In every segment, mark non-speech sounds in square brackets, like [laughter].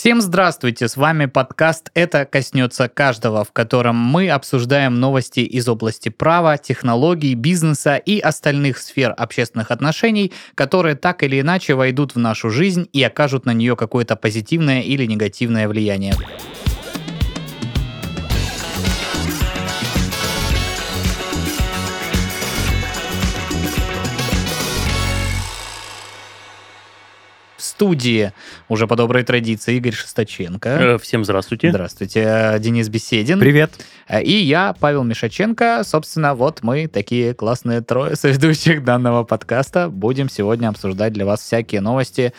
Всем здравствуйте, с вами подкаст «Это коснется каждого», в котором мы обсуждаем новости из области права, технологий, бизнеса и остальных сфер общественных отношений, которые так или иначе войдут в нашу жизнь и окажут на нее какое-то позитивное или негативное влияние. Студии, уже по доброй традиции, Игорь Шесточенко. Э, всем здравствуйте. Здравствуйте. Денис Беседин. Привет. Э, и я, Павел Мишаченко. Собственно, вот мы, такие классные трое соведущих данного подкаста, будем сегодня обсуждать для вас всякие новости,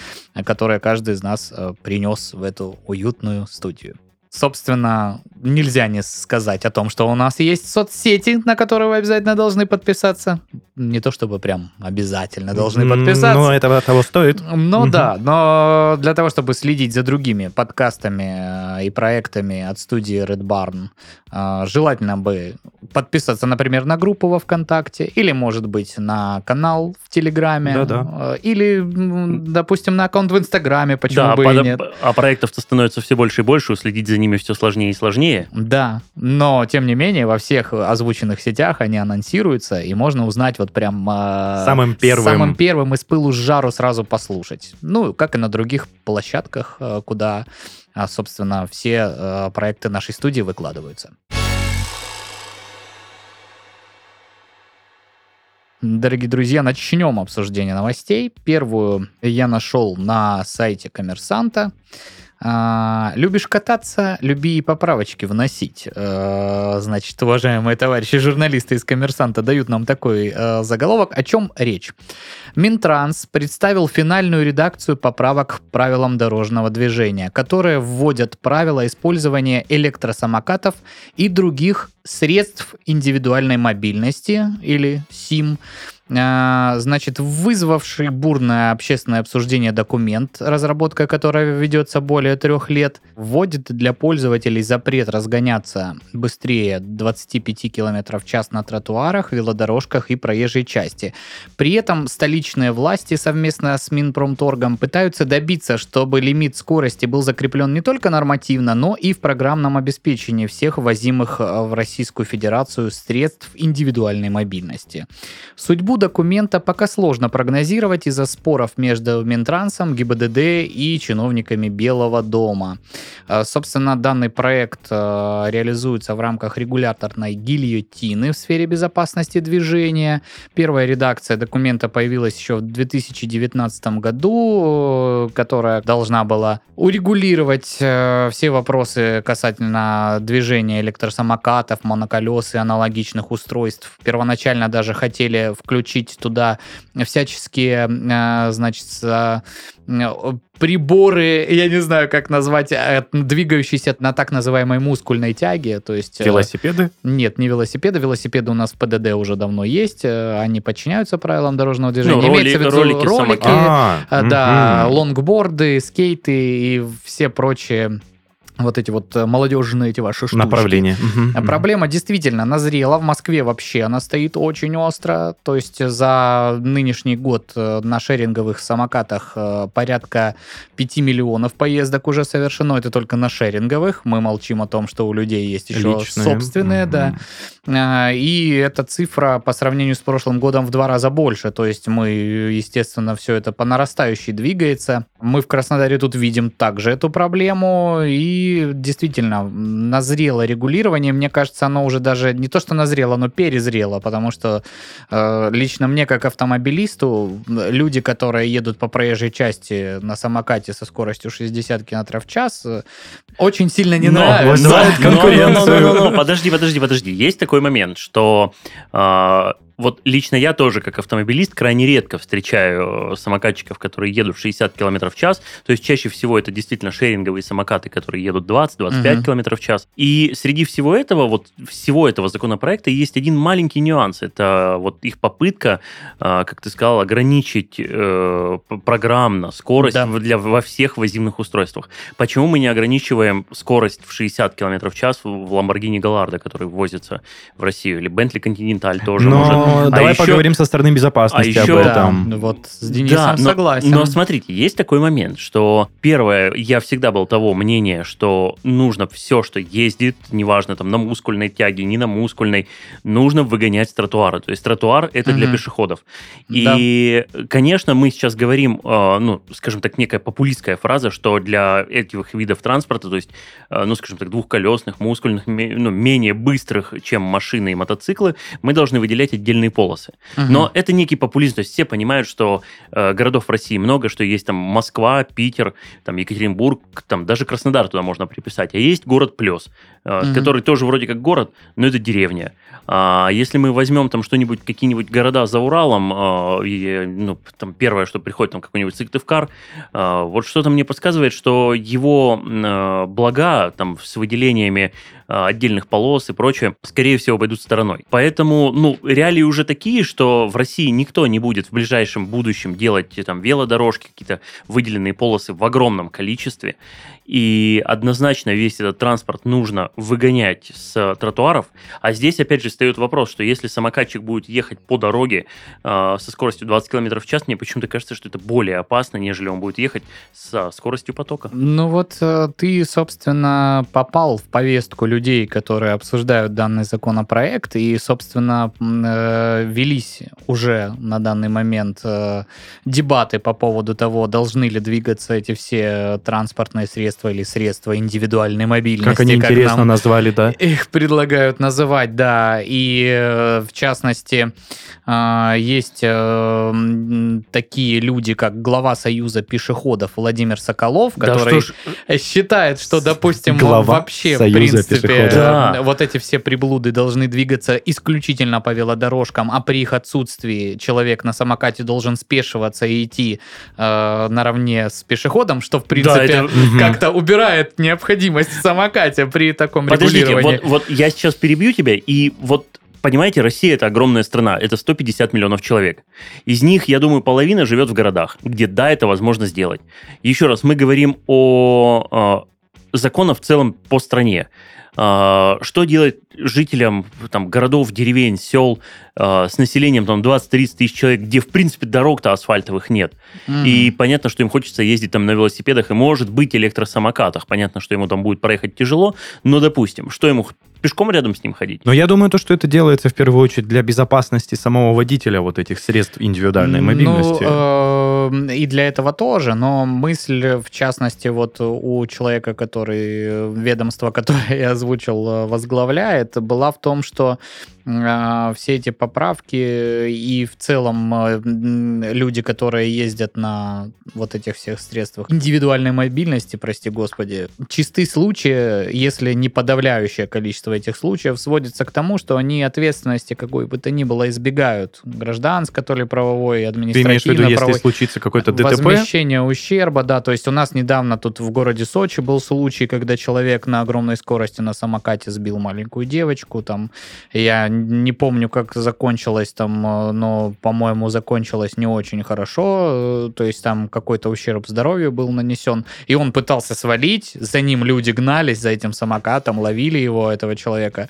которые каждый из нас э, принес в эту уютную студию. Собственно, нельзя не сказать о том, что у нас есть соцсети, на которые вы обязательно должны подписаться. Не то чтобы прям обязательно должны подписаться. Но это того стоит. Ну угу. да, но для того, чтобы следить за другими подкастами э, и проектами от студии Red Barn, э, желательно бы подписаться, например, на группу во ВКонтакте, или, может быть, на канал в Телеграме, Да-да. Э, или, допустим, на аккаунт в Инстаграме, почему да, бы под, и нет. А проектов-то становится все больше и больше, следить за ними все сложнее и сложнее. Да, но, тем не менее, во всех озвученных сетях они анонсируются, и можно узнать вот прям... Э, самым первым. Самым первым из пылу с жару сразу послушать. Ну, как и на других площадках, э, куда, собственно, все э, проекты нашей студии выкладываются. Дорогие друзья, начнем обсуждение новостей. Первую я нашел на сайте коммерсанта. А, любишь кататься, люби и поправочки вносить. А, значит, уважаемые товарищи журналисты из «Коммерсанта» дают нам такой а, заголовок. О чем речь? Минтранс представил финальную редакцию поправок к правилам дорожного движения, которые вводят правила использования электросамокатов и других средств индивидуальной мобильности или СИМ значит, вызвавший бурное общественное обсуждение документ, разработка которого ведется более трех лет, вводит для пользователей запрет разгоняться быстрее 25 км в час на тротуарах, велодорожках и проезжей части. При этом столичные власти совместно с Минпромторгом пытаются добиться, чтобы лимит скорости был закреплен не только нормативно, но и в программном обеспечении всех возимых в Российскую Федерацию средств индивидуальной мобильности. Судьбу документа пока сложно прогнозировать из-за споров между Минтрансом, ГИБДД и чиновниками Белого дома. Э, собственно, данный проект э, реализуется в рамках регуляторной гильотины в сфере безопасности движения. Первая редакция документа появилась еще в 2019 году, э, которая должна была урегулировать все вопросы касательно движения электросамокатов, моноколес и аналогичных устройств. Первоначально даже хотели включить включить туда всяческие, э, значит, э, приборы, я не знаю, как назвать, э, двигающиеся на так называемой мускульной тяге, то есть... Велосипеды? Нет, не велосипеды. Велосипеды у нас в ПДД уже давно есть, они подчиняются правилам дорожного движения. Ну, роли, Имеется в виду ролики, ролики а, да, угу. лонгборды, скейты и все прочие вот эти вот э, молодежные эти ваши штучки. Направления. Угу, Проблема угу. действительно назрела. В Москве вообще она стоит очень остро. То есть за нынешний год э, на шеринговых самокатах э, порядка 5 миллионов поездок уже совершено. Это только на шеринговых. Мы молчим о том, что у людей есть еще Личные. собственные, угу. да. И эта цифра по сравнению с прошлым годом в два раза больше. То есть мы, естественно, все это по нарастающей двигается. Мы в Краснодаре тут видим также эту проблему. И действительно назрело регулирование. Мне кажется, оно уже даже не то, что назрело, но перезрело, потому что э, лично мне, как автомобилисту, люди, которые едут по проезжей части на самокате со скоростью 60 км в час, э, очень сильно не но, нравятся. Вызывает конкуренцию. Но, но, но, но, подожди, подожди, подожди. Есть такой момент, что э, вот лично я тоже, как автомобилист, крайне редко встречаю э, самокатчиков, которые едут 60 км в час. То есть чаще всего это действительно шеринговые самокаты, которые едут 20-25 угу. км в час. И среди всего этого, вот всего этого законопроекта есть один маленький нюанс. Это вот их попытка, э, как ты сказал, ограничить э, программно скорость да. для, во всех возимых устройствах. Почему мы не ограничиваем скорость в 60 км в час в Lamborghini Gallardo, который ввозится в Россию? Или Bentley Continental тоже Но... может Но А давай еще- поговорим со стороны безопасности а об еще- этом. Да, вот с Денисом Да, но, согласен. но смотрите, есть такой момент, что первое, я всегда был того мнения, что нужно все, что ездит, неважно там на мускульной тяге, не на мускульной, нужно выгонять с тротуара. То есть тротуар это для Мгм. пешеходов. И, конечно, мы сейчас говорим, э, ну, скажем так, некая популистская фраза, что для этих видов транспорта, то есть, э, ну, скажем так, двухколесных, мускульных, ну, менее быстрых, чем машины и мотоциклы, мы должны выделять отдельные полосы. Мгм. Но это некий популизм, то есть все понимают, что э, городов в России много, что есть там Москва, Питер, там Екатеринбург, там даже Краснодар туда можно приписать, а есть город Плес, э, Мгм. который тоже вроде как город, но это деревня. А если мы возьмем там что-нибудь, какие-нибудь города за Уралом, э, и, ну, там первое, что приходит, там какой-нибудь Сыктывкар, э, вот что-то мне подсказывает, что его э, блага там с выделениями отдельных полос и прочее, скорее всего, обойдут стороной. Поэтому, ну, реалии уже такие, что в России никто не будет в ближайшем будущем делать там велодорожки, какие-то выделенные полосы в огромном количестве. И однозначно весь этот транспорт нужно выгонять с тротуаров. А здесь, опять же, встает вопрос, что если самокатчик будет ехать по дороге э, со скоростью 20 км в час, мне почему-то кажется, что это более опасно, нежели он будет ехать со скоростью потока. Ну вот э, ты, собственно, попал в повестку людей, которые обсуждают данный законопроект, и, собственно, э, велись уже на данный момент э, дебаты по поводу того, должны ли двигаться эти все транспортные средства или средства индивидуальной мобильности. Как они интересно нам назвали, да? [laughs] их предлагают называть, да. И э, в частности, э, есть э, такие люди, как глава Союза пешеходов Владимир Соколов, Да который что ж, считает, что, допустим, Глава вообще, в Союза принципе, пешеходов. Да. вот эти все приблуды должны двигаться исключительно по велодорожкам, а при их отсутствии человек на самокате должен спешиваться и идти э, наравне с пешеходом, что, в принципе, это- Мгм. Убирает необходимость в самокате при таком Подождите, регулировании. вот, вот я сейчас перебью тебя, и вот Понимаете, Россия это огромная страна, это 150 миллионов человек. Из них, я думаю, половина живет в городах, где да, это возможно сделать. Еще раз, мы говорим о э, законах в целом по стране. Э, что делать жителям там, городов, деревень, сел э, с населением там 20-30 тысяч человек, где, в принципе, дорог-то асфальтовых нет? Мгм. И понятно, что им хочется ездить там на велосипедах и, может быть, электросамокатах. Понятно, что ему там будет проехать тяжело, но, допустим, что ему пешком рядом с ним ходить? Но я думаю, то, что это делается в первую очередь для безопасности самого водителя вот этих средств индивидуальной мобильности. Ну, э, и для этого тоже, но мысль, в частности, вот у человека, который ведомство, [laughs] которое я озвучил, э, возглавляет, была в том, что все эти поправки и в целом э, люди, которые ездят на вот этих всех средствах индивидуальной мобильности, прости господи, чистые случаи, если не подавляющее количество этих случаев, сводится к тому, что они ответственности какой бы то ни было избегают. Гражданской, то ли правовой, Ты имеешь в виду, если административно-правовой. случится какой-то ДТП? Возмещение ущерба, да. То есть у нас недавно тут в городе Сочи был случай, когда человек на огромной скорости на самокате сбил маленькую девочку. Там я не помню, как закончилось там, э, но, по-моему, закончилось не очень хорошо. Э, То есть там какой-то ущерб здоровью был нанесен. И он пытался свалить, за ним люди гнались, за этим самокатом, ловили его, этого человека.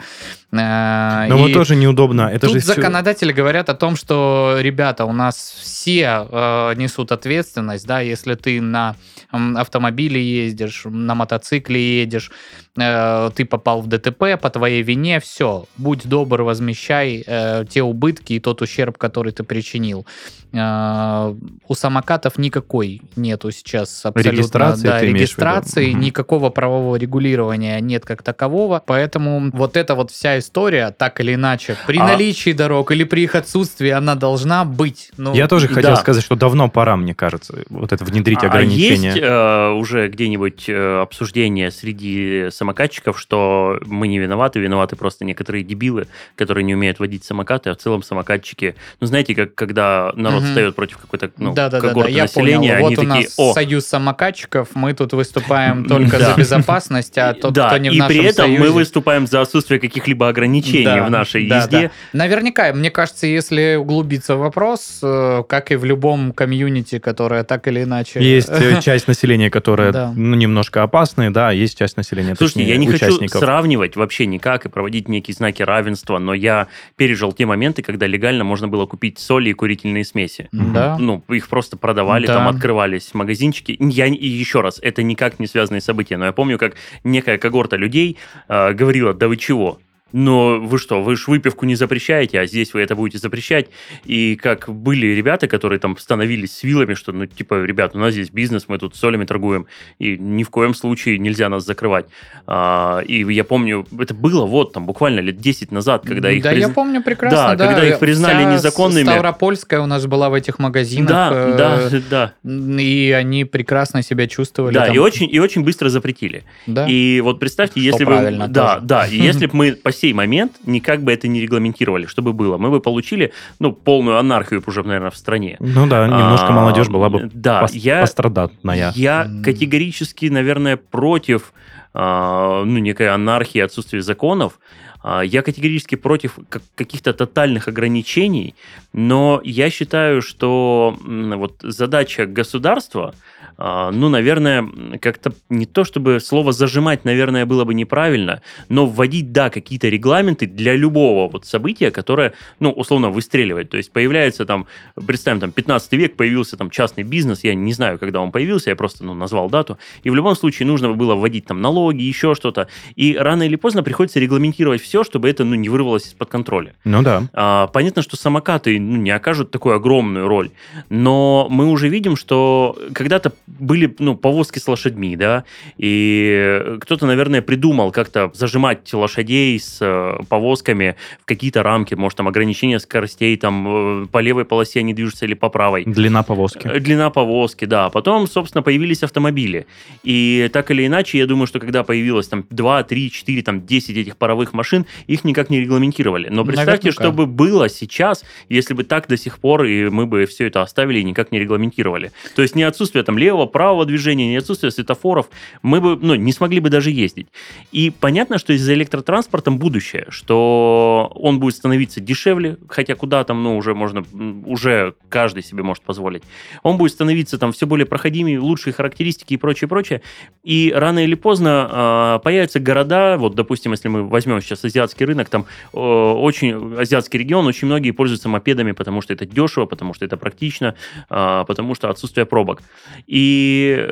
Э, Но и- вот тоже неудобно. Это Тут же законодатели говорят о том, что, ребята, у нас все э, несут ответственность, да, если ты на автомобиле ездишь, на мотоцикле едешь, э, ты попал в ДТП по твоей вине, все, будь добр, возмещай э, те убытки и тот ущерб, который ты причинил. Э, у самокатов никакой нету сейчас абсолютно Регистрации да, ты имеешь в виду? регистрации, никакого правового регулирования нет как такового, поэтому вот эта вот вся история, так или иначе, при А- наличии дорог или при их отсутствии, она должна быть. Ну, Я тоже хотел да. сказать, что давно пора, мне кажется, вот это внедрить А ограничения. есть э, уже где-нибудь э, обсуждение среди самокатчиков, что мы не виноваты, виноваты просто некоторые дебилы, которые не умеют водить самокаты, а в целом самокатчики, ну знаете, как когда народ Мгм. встает против какой-то ну, да, да, да, да, когорты я населения, понял. они Вот у такие, нас о, союз самокатчиков, мы тут выступаем [laughs] только Да. за безопасность, а тот, да, кто не в и нашем при этом мы выступаем за отсутствие каких-либо ограничений Да, в нашей да, езде. да. Наверняка, мне кажется, если углубиться в вопрос, э, как и в любом комьюнити, которое так или иначе... Есть э, часть населения, которая [laughs] Да. ну, немножко опасная, да, есть часть населения, Слушайте, точнее, я не хочу участников. сравнивать вообще никак и проводить некие знаки равенства, но я пережил те моменты, когда легально можно было купить соли и курительные смеси. Да. Ну, их просто продавали, Да. там открывались магазинчики. Я, и еще раз, это никак не связанные события, но я помню, как некая когорта людей э, говорила, да вы чего? Но вы что, вы ж выпивку не запрещаете, а здесь вы это будете запрещать. И как были ребята, которые там становились с вилами, что, ну, типа, ребят, у нас здесь бизнес, мы тут солями торгуем, и ни в коем случае нельзя нас закрывать. А, и я помню, это было вот там буквально лет 10 назад, когда их да, приз- я помню прекрасно. Да, когда их признали Вся незаконными. Ставропольская у нас была в этих магазинах. Да, э, да, [laughs] да. И они прекрасно себя чувствовали. Да, там. и очень, и очень быстро запретили. Да. И вот представьте, Что если бы... Да, тоже. да, и если бы мы [laughs] сей момент никак бы это не регламентировали, что бы было, мы бы получили, ну, полную анархию уже, наверное, в стране. Ну да, немножко А, молодежь была бы да, пос- я- пострадатная. Я категорически, наверное, против а, ну, некой анархии, отсутствия законов. А, Я категорически против как- каких-то тотальных ограничений, но я считаю, что м, вот задача государства, ну, наверное, как-то не то чтобы слово зажимать, наверное, было бы неправильно, но вводить, да, какие-то регламенты для любого вот события, которое, ну, условно, выстреливает. То есть появляется там, представим, там, 15 век, появился там частный бизнес, я не знаю, когда он появился, я просто, ну, назвал дату, и в любом случае нужно было вводить там налоги, еще что-то, и рано или поздно приходится регламентировать все, чтобы это, ну, не вырвалось из-под контроля. Ну да. А, Понятно, что самокаты ну, не окажут такую огромную роль, но мы уже видим, что когда-то были ну, повозки с лошадьми, да, и кто-то, наверное, придумал как-то зажимать лошадей с э, повозками в какие-то рамки, может, там ограничение скоростей, там э, по левой полосе они движутся или по правой. Длина повозки. Э, Длина повозки, да. Потом, собственно, появились автомобили. И так или иначе, я думаю, что когда появилось там 2, 3, 4, там 10 этих паровых машин, их никак не регламентировали. Но представьте, Наверняка. что бы было сейчас, если бы так до сих пор, и мы бы все это оставили и никак не регламентировали. То есть не отсутствие там левого, правого движения, не отсутствие светофоров, мы бы, ну, не смогли бы даже ездить. И понятно, что из-за электротранспортом будущее, что он будет становиться дешевле, хотя куда там, ну, уже можно, уже каждый себе может позволить. Он будет становиться там все более проходимее, лучшие характеристики и прочее, прочее. И рано или поздно а, появятся города, вот, допустим, если мы возьмем сейчас азиатский рынок, там э, очень азиатский регион, очень многие пользуются мопедами, потому что это дешево, потому что это практично, а, потому что отсутствие пробок. И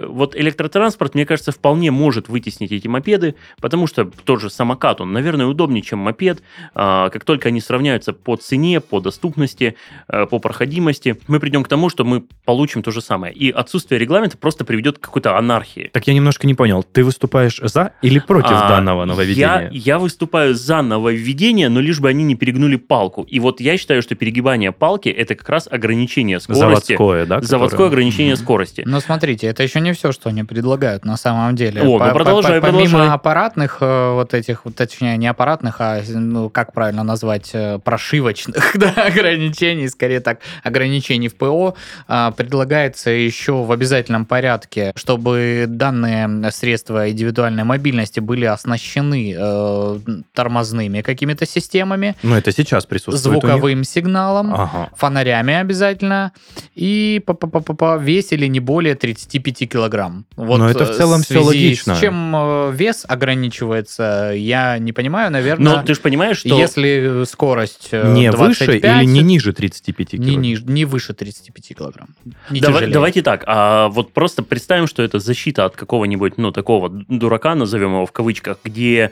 вот электротранспорт, мне кажется, вполне может вытеснить эти мопеды, потому что тот же самокат, он, наверное, удобнее, чем мопед. А, Как только они сравняются по цене, по доступности, э, по проходимости, мы придем к тому, что мы получим то же самое. И отсутствие регламента просто приведет к какой-то анархии. Так я немножко не понял, ты выступаешь за или против А, данного нововведения? Я, я выступаю за нововведение, но лишь бы они не перегнули палку. И вот я считаю, что перегибание палки это как раз ограничение скорости. Заводское, да? Заводское которое? ограничение Мгм. скорости. Но смотрите, это еще не все, что они предлагают на самом деле. О, ну По- по- продолжай, по- Помимо продолжай. аппаратных э, вот этих, вот, точнее, не аппаратных, а, ну, как правильно назвать, э, прошивочных [laughs] да, ограничений, скорее так, ограничений в ПО, а, предлагается еще в обязательном порядке, чтобы данные средства индивидуальной мобильности были оснащены э, тормозными какими-то системами, Ну, это сейчас присутствует звуковым сигналом, Ага. фонарями обязательно, и по, по, по, по- по весили не более 35 килограмм. Вот Но это в э, целом всё связи логично. С чем э, вес ограничивается, я не понимаю, наверное. Но ты же понимаешь, что... Если скорость э, Не выше 25, или не ниже 35 не, килограмм? ниже- не выше 35 килограмм. Не Давай- тяжелее. давайте так, а вот просто представим, что это защита от какого-нибудь, ну, такого дурака, назовем его в кавычках, где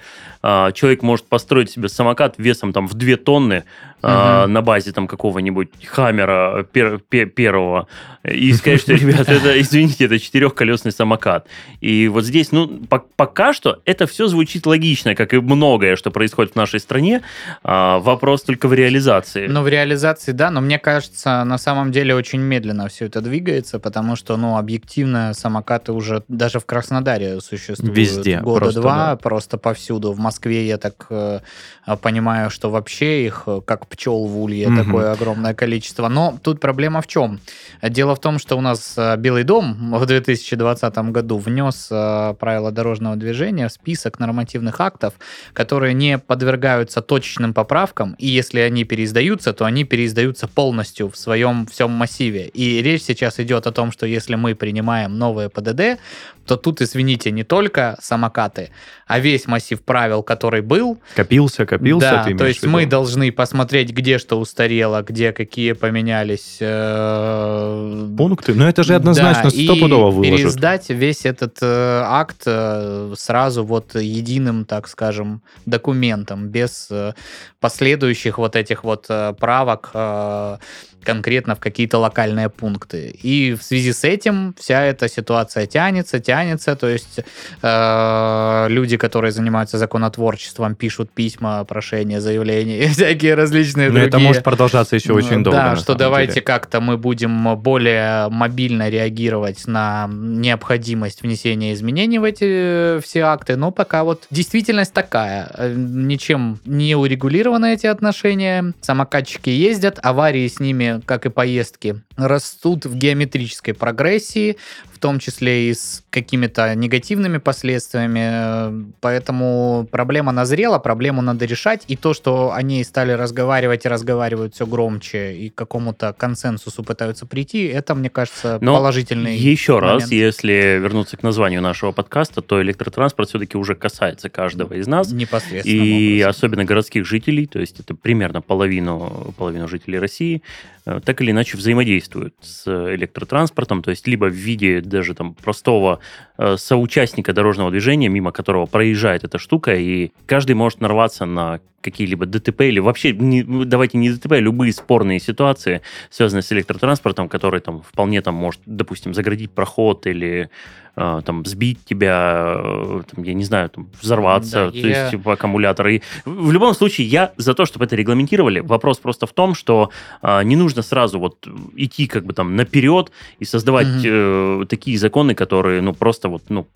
человек может построить себе самокат весом там в 2 тонны а, Мгм. на базе там какого-нибудь хаммера пер- пе- первого, и сказать, что, [laughs] ребята, это, извините, это четырехколесный самокат. И вот здесь, ну, по- пока что это все звучит логично, как и многое, что происходит в нашей стране. А, вопрос только в реализации. Ну, в реализации, да, но мне кажется, на самом деле очень медленно все это двигается, потому что, ну, объективно самокаты уже даже в Краснодаре существуют. Везде, Года просто, два, да. просто повсюду. В Москве, я так э, понимаю, что вообще их, э, как пчел в улье Мгм. такое огромное количество. Но тут проблема в чем? Дело в том, что у нас э, Белый дом в 2020 году внес э, правила дорожного движения в список нормативных актов, которые не подвергаются точечным поправкам, и если они переиздаются, то они переиздаются полностью в своем всем массиве. И речь сейчас идет о том, что если мы принимаем новые ПДД, то тут, извините, не только самокаты, а весь массив правил, который был, Копился, копился, да, ты то есть мы должны посмотреть, где что устарело, где какие поменялись э, Пункты? Ну, это же однозначно да, стопудово выложат. переиздать весь этот э, акт э, сразу вот единым, так скажем, документом, без э, последующих вот этих вот э, правок э, конкретно в какие-то локальные пункты. И в связи с этим вся эта ситуация тянется, тянется, то есть э, люди, которые занимаются законотворчеством, пишут письма, прошения, заявления и всякие различные Но другие. это может продолжаться еще очень долго. Да, что давайте как-то мы будем более мобильно реагировать на необходимость внесения изменений в эти э, все акты, но пока вот действительность такая. Э, Ничем не урегулированы эти отношения. Самокатчики ездят, аварии с ними, как и поездки, растут в геометрической прогрессии, в том числе и с какими-то негативными последствиями. Э, Поэтому проблема назрела, проблему надо решать. И то, что они стали разговаривать и разговаривают все громче и к какому-то консенсусу пытаются прийти, это, мне кажется, Но положительный Еще раз, момент. если вернуться к названию нашего подкаста, то электротранспорт все-таки уже касается каждого из нас. непосредственно. И особенно городских жителей, то есть это примерно половину, половину жителей России, э, так или иначе взаимодействуют с электротранспортом, то есть либо в виде даже там простого э, соучастника дорожного движения, мимо которого проезжает эта штука, и каждый может нарваться на какие-либо ДТП или вообще, не- ну, давайте не ДТП, а любые спорные ситуации, связанные с электротранспортом, который там вполне там может, допустим, заградить проход или э, там сбить тебя, э, там, я не знаю, там, взорваться, Да, то я- есть типа аккумулятор. И в любом случае я за то, чтобы это регламентировали. Вопрос просто в том, что а, не нужно сразу вот идти как бы там наперед и создавать э, такие законы, которые ну просто вот ну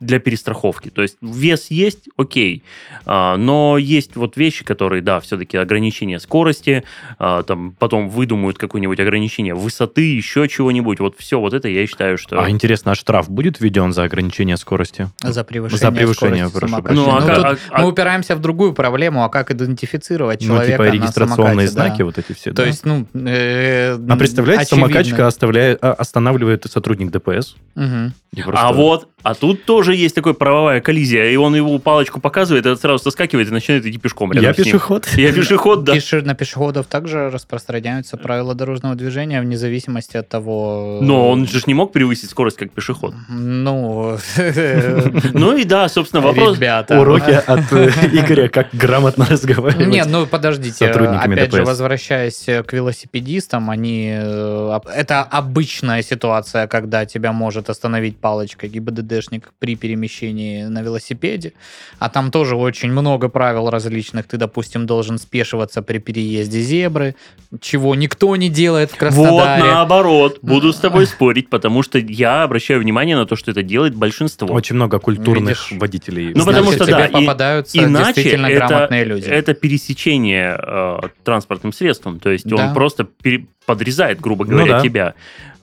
для перестраховки. То есть вес есть, окей, А, но есть вот вещи, которые, да, все-таки ограничение скорости, а, там потом выдумают какое-нибудь ограничение высоты, еще чего-нибудь. Вот все вот это я считаю, что... А интересно, а штраф будет введен за ограничение скорости? За превышение, За превышение, скорости прошу прощения. Ну, а Ну, тут а- мы упираемся в другую проблему, а как идентифицировать Ну, человека типа на регистрационные самокате, да. знаки вот эти все, То да? есть, ну... э, А представляете, очевидно. самокатчика оставляет, а, останавливает сотрудник ДПС. Просто- А вот, а тут тоже есть такая правовая коллизия, и он его палочку показывает, и сразу соскакивает и начинает идти пешком Я пешеход. Я пешеход, да. Пеше- На пешеходов также распространяются правила дорожного движения вне зависимости от того... Но он же не мог превысить скорость как пешеход. Ну... [laughs] Ну и да, собственно, вопрос... Ребята. Уроки от э, Игоря, как грамотно [laughs] разговаривать. Нет, ну подождите, опять же, возвращаясь к велосипедистам, они... э, Это обычная ситуация, когда тебя может остановить палочкой ГИБДДшник при перемещении на велосипеде, а там тоже очень много правил различных. Ты, допустим, должен спешиваться при переезде зебры, чего никто не делает в Вот Краснодаре. наоборот, буду с тобой спорить, потому что я обращаю внимание на то, что это делает большинство. Очень много культурных Видишь? водителей. Ну, потому Значит, что, да, и- попадаются Иначе действительно это, грамотные люди. это пересечение э, транспортным средством. То есть Да. он просто пере- подрезает, грубо Ну говоря, да. тебя.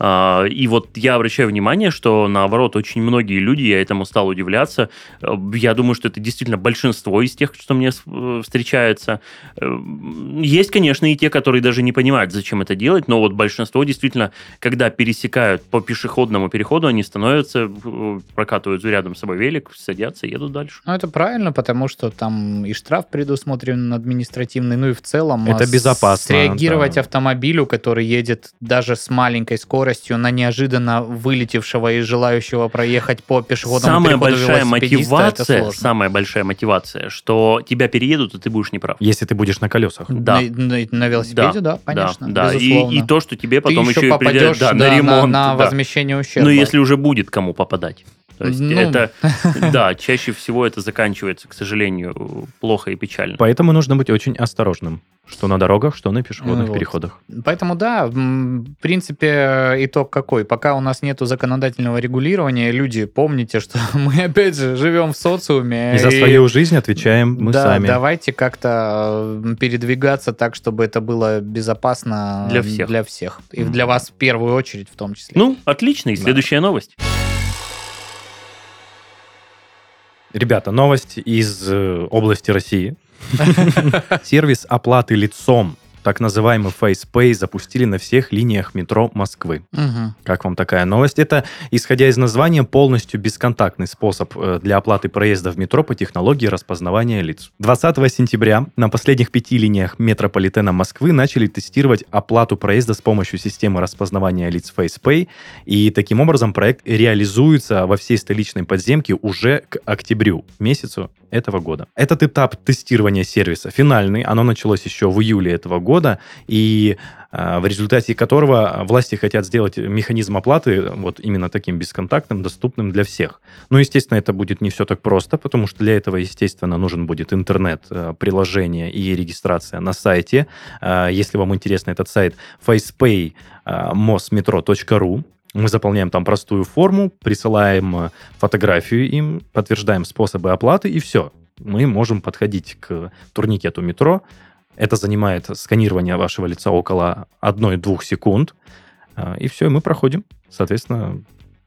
А, и вот я обращаю внимание, что наоборот, очень многие люди, я этому стал удивляться. э, Я думаю, что это действительно большинство из тех, что мне э, встречается. Э, Есть, конечно, и те, которые даже не понимают, зачем это делать, но вот большинство действительно, когда пересекают по пешеходному переходу, они становятся, прокатывают рядом с собой велик, садятся, едут дальше. Ну, это правильно, потому что там и штраф предусмотрен административный, ну и в целом Это а, безопасно, Среагировать да. автомобилю, который едет даже с маленькой скоростью на неожиданно вылетевшего и желающего проехать по пешеходному Самая большая это мотивация, сложно. самая большая мотивация, что тебя переедут, и ты будешь неправ. Если ты будешь на колесах. Да. На, на- на велосипеде, да, конечно, да, да. И, безусловно. и то, что тебе Ты потом еще еще, и придет- попадешь да, да, на ремонт. на, да. возмещение ущерба. Ну, если уже будет кому попадать. То есть Ну. это, [laughs] да, чаще всего это заканчивается, к сожалению, плохо и печально. Поэтому нужно быть очень осторожным, что на дорогах, что на пешеходных Вот. переходах. Поэтому да, в принципе, итог какой? Пока у нас нету законодательного регулирования, люди, помните, что [laughs] мы опять же живем в социуме. И за и- свою жизнь отвечаем мы да, сами. давайте как-то э, передвигаться так, чтобы это было безопасно Для всех. Для всех. И Мгм. для вас в первую очередь в том числе. Ну, отлично. И Да. следующая новость. Ребята, новость из э, области России. [laughs] Сервис оплаты лицом, так называемый FacePay, запустили на всех линиях метро Москвы. Мгм. Как вам такая новость? Это, исходя из названия, полностью бесконтактный способ э, для оплаты проезда в метро по технологии распознавания лиц. 20 сентября на последних пяти линиях метрополитена Москвы начали тестировать оплату проезда с помощью системы распознавания лиц FacePay, и таким образом проект реализуется во всей столичной подземке уже к октябрю, месяцу этого года. Этот этап тестирования сервиса финальный, оно началось еще в июле этого года, и а, в результате которого власти хотят сделать механизм оплаты вот именно таким бесконтактным, доступным для всех. Ну, естественно, это будет не все так просто, потому что для этого, естественно, нужен будет интернет, э, приложение и регистрация на сайте. Если вам интересно этот сайт, facepay а, mosmetro.ru. Мы заполняем там простую форму, присылаем э, фотографию им, подтверждаем способы оплаты, и все. Мы можем подходить к турникету метро, это занимает сканирование вашего лица около 1-2 секунд. а, И все, и мы проходим. Соответственно,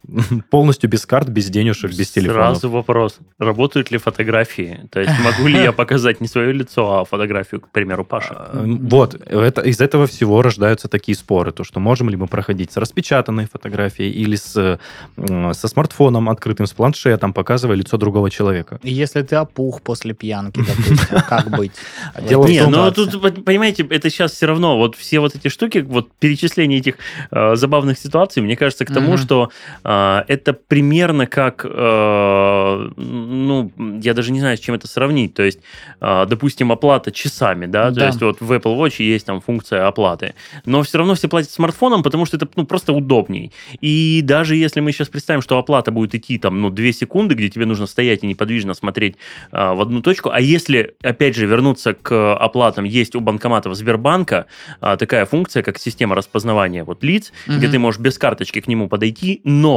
[laughs] полностью без карт, без денежек, без телефонов. Сразу вопрос. Работают ли фотографии? То есть могу ли я [laughs] показать не свое лицо, а фотографию, к примеру, Паши? А, Вот, это, из этого всего рождаются такие споры, то, что можем ли мы проходить с распечатанной фотографией или с, со смартфоном открытым, с планшетом, показывая лицо другого человека. И Если ты опух после пьянки, [laughs] допустим, как быть? в Дело Не, ну тут, понимаете, это сейчас все равно, вот все вот эти штуки, вот перечисление этих э, забавных ситуаций, мне кажется, к тому, что э, это примерно как, э, ну, я даже не знаю, с чем это сравнить. То есть, э, допустим, оплата часами, да, то Да. есть вот в Apple Watch есть там функция оплаты, но все равно все платят смартфоном, потому что это ну, просто удобней. И даже если мы сейчас представим, что оплата будет идти там, ну, 2 секунды, где тебе нужно стоять и неподвижно смотреть а, в одну точку, а если, опять же, вернуться к оплатам, есть у банкоматов Сбербанка а, такая функция, как система распознавания вот лиц, где Мгм. ты можешь без карточки к нему подойти, но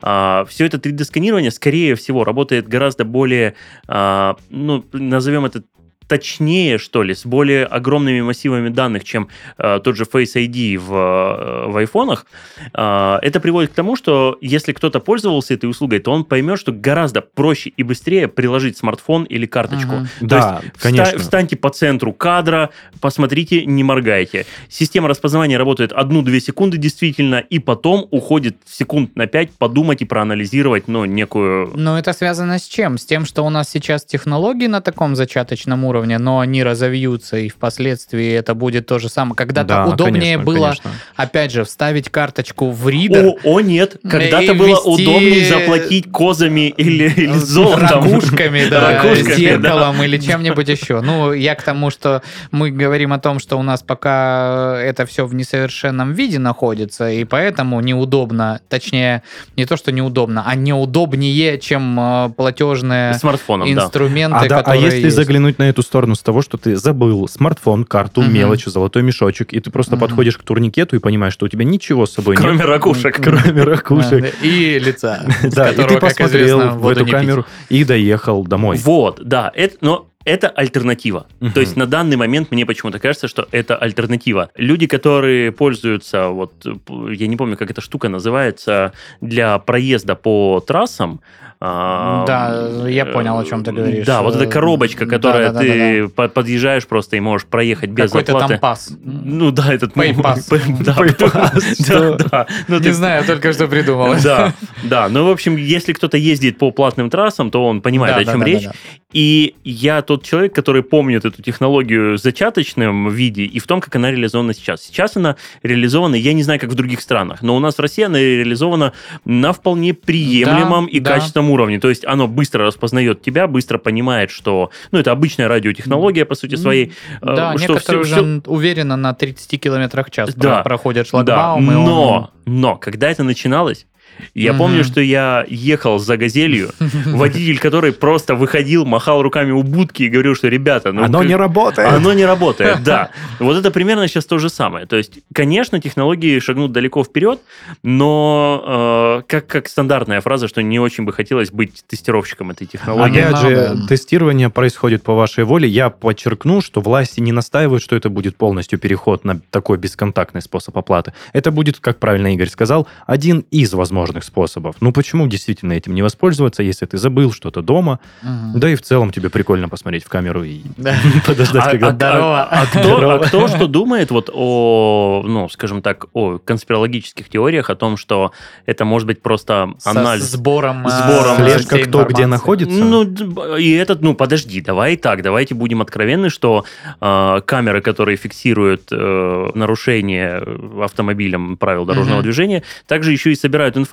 все это 3D-сканирование, скорее всего, работает гораздо более, а, ну, назовем это точнее, что ли, с более огромными массивами данных, чем э, тот же Face ID в, э, в айфонах, э, это приводит к тому, что если кто-то пользовался этой услугой, то он поймет, что гораздо проще и быстрее приложить смартфон или карточку. Мгм. То Да, есть конечно. вста- встаньте по центру кадра, посмотрите, не моргайте. Система распознавания работает 1-2 секунды действительно, и потом уходит секунд на 5 подумать и проанализировать, ну, некую... Но это связано с чем? С тем, что у нас сейчас технологии на таком зачаточном уровне, но они разовьются, и впоследствии это будет то же самое. Когда-то Да, удобнее конечно, было, конечно. опять же, вставить карточку в ридер, О, о, нет, когда-то было удобнее заплатить козами или, или [laughs] золотом. ракушками, да, Ракушками, зеркалом или чем-нибудь еще. Ну, я к тому, что мы говорим о том, что у нас пока это все в несовершенном виде находится, и поэтому неудобно, точнее, не то, что неудобно, а неудобнее, чем э, платежные Смартфоном, да. инструменты, А, да, а если есть. заглянуть на эту сторону с того, что ты забыл смартфон, карту, Мгм. мелочь, золотой мешочек, и ты просто Мгм. подходишь к турникету и понимаешь, что у тебя ничего с собой Кроме нет, ракушек. кроме ракушек. [laughs] И лица. [laughs] Да, и ты посмотрел в эту камеру и доехал домой. Вот, да, это, но это альтернатива. Мгм. То есть на данный момент мне почему-то кажется, что это альтернатива. Люди, которые пользуются, вот я не помню, как эта штука называется, для проезда по трассам. А, Да, я понял, о чем ты говоришь. Да, вот эта коробочка, которая ты по- подъезжаешь просто и можешь проехать без Какой-то оплаты. там пас. Ну да, этот... Пейпас. [laughs] Да, Пейпас, да, что? да. Ну, Не знаю, только что придумал. Да, [laughs] да. Ну, в общем, если кто-то ездит по платным трассам, то он понимает, Да, о да, чем да, речь. да, да. И я тот человек, который помнит эту технологию в зачаточном виде и в том, как она реализована сейчас. Сейчас она реализована, я не знаю, как в других странах, но у нас в России она реализована на вполне приемлемом Да, и да. Уровне. То есть оно быстро распознает тебя, быстро понимает, что... Ну, это обычная радиотехнология, по сути своей. э, Да, что некоторые всё- уже уверенно на 30 километрах в час Да. про- проходят Да, шлагбаум. он- но, но, когда это начиналось, Я Мгм. помню, что я ехал за «Газелью», [laughs] водитель который просто выходил, махал руками у будки и говорил, что, ребята, ну... Оно как- не работает. Оно не работает, [laughs] да. Вот это примерно сейчас то же самое. То есть, конечно, технологии шагнут далеко вперед, но э, как, как стандартная фраза, что не очень бы хотелось быть тестировщиком этой технологии. Опять же, тестирование происходит по вашей воле. Я подчеркну, что власти не настаивают, что это будет полностью переход на такой бесконтактный способ оплаты. Это будет, как правильно Игорь сказал, один из возможных способов. Ну почему действительно этим не воспользоваться, если ты забыл что-то дома? Мгм. Да и в целом тебе прикольно посмотреть в камеру и Да. [laughs] подождать, А- когда... а- Здорово. А, а кто, Здорово. а кто что думает вот о, ну, скажем так, о конспирологических теориях, о том, что это может быть просто Со анализ сбором, э, Сбором. Слежка, кто где находится? Ну, и этот, ну, подожди, давай так, давайте будем откровенны, что э, камеры, которые фиксируют э, нарушение автомобилем правил дорожного движения, также еще и собирают информацию.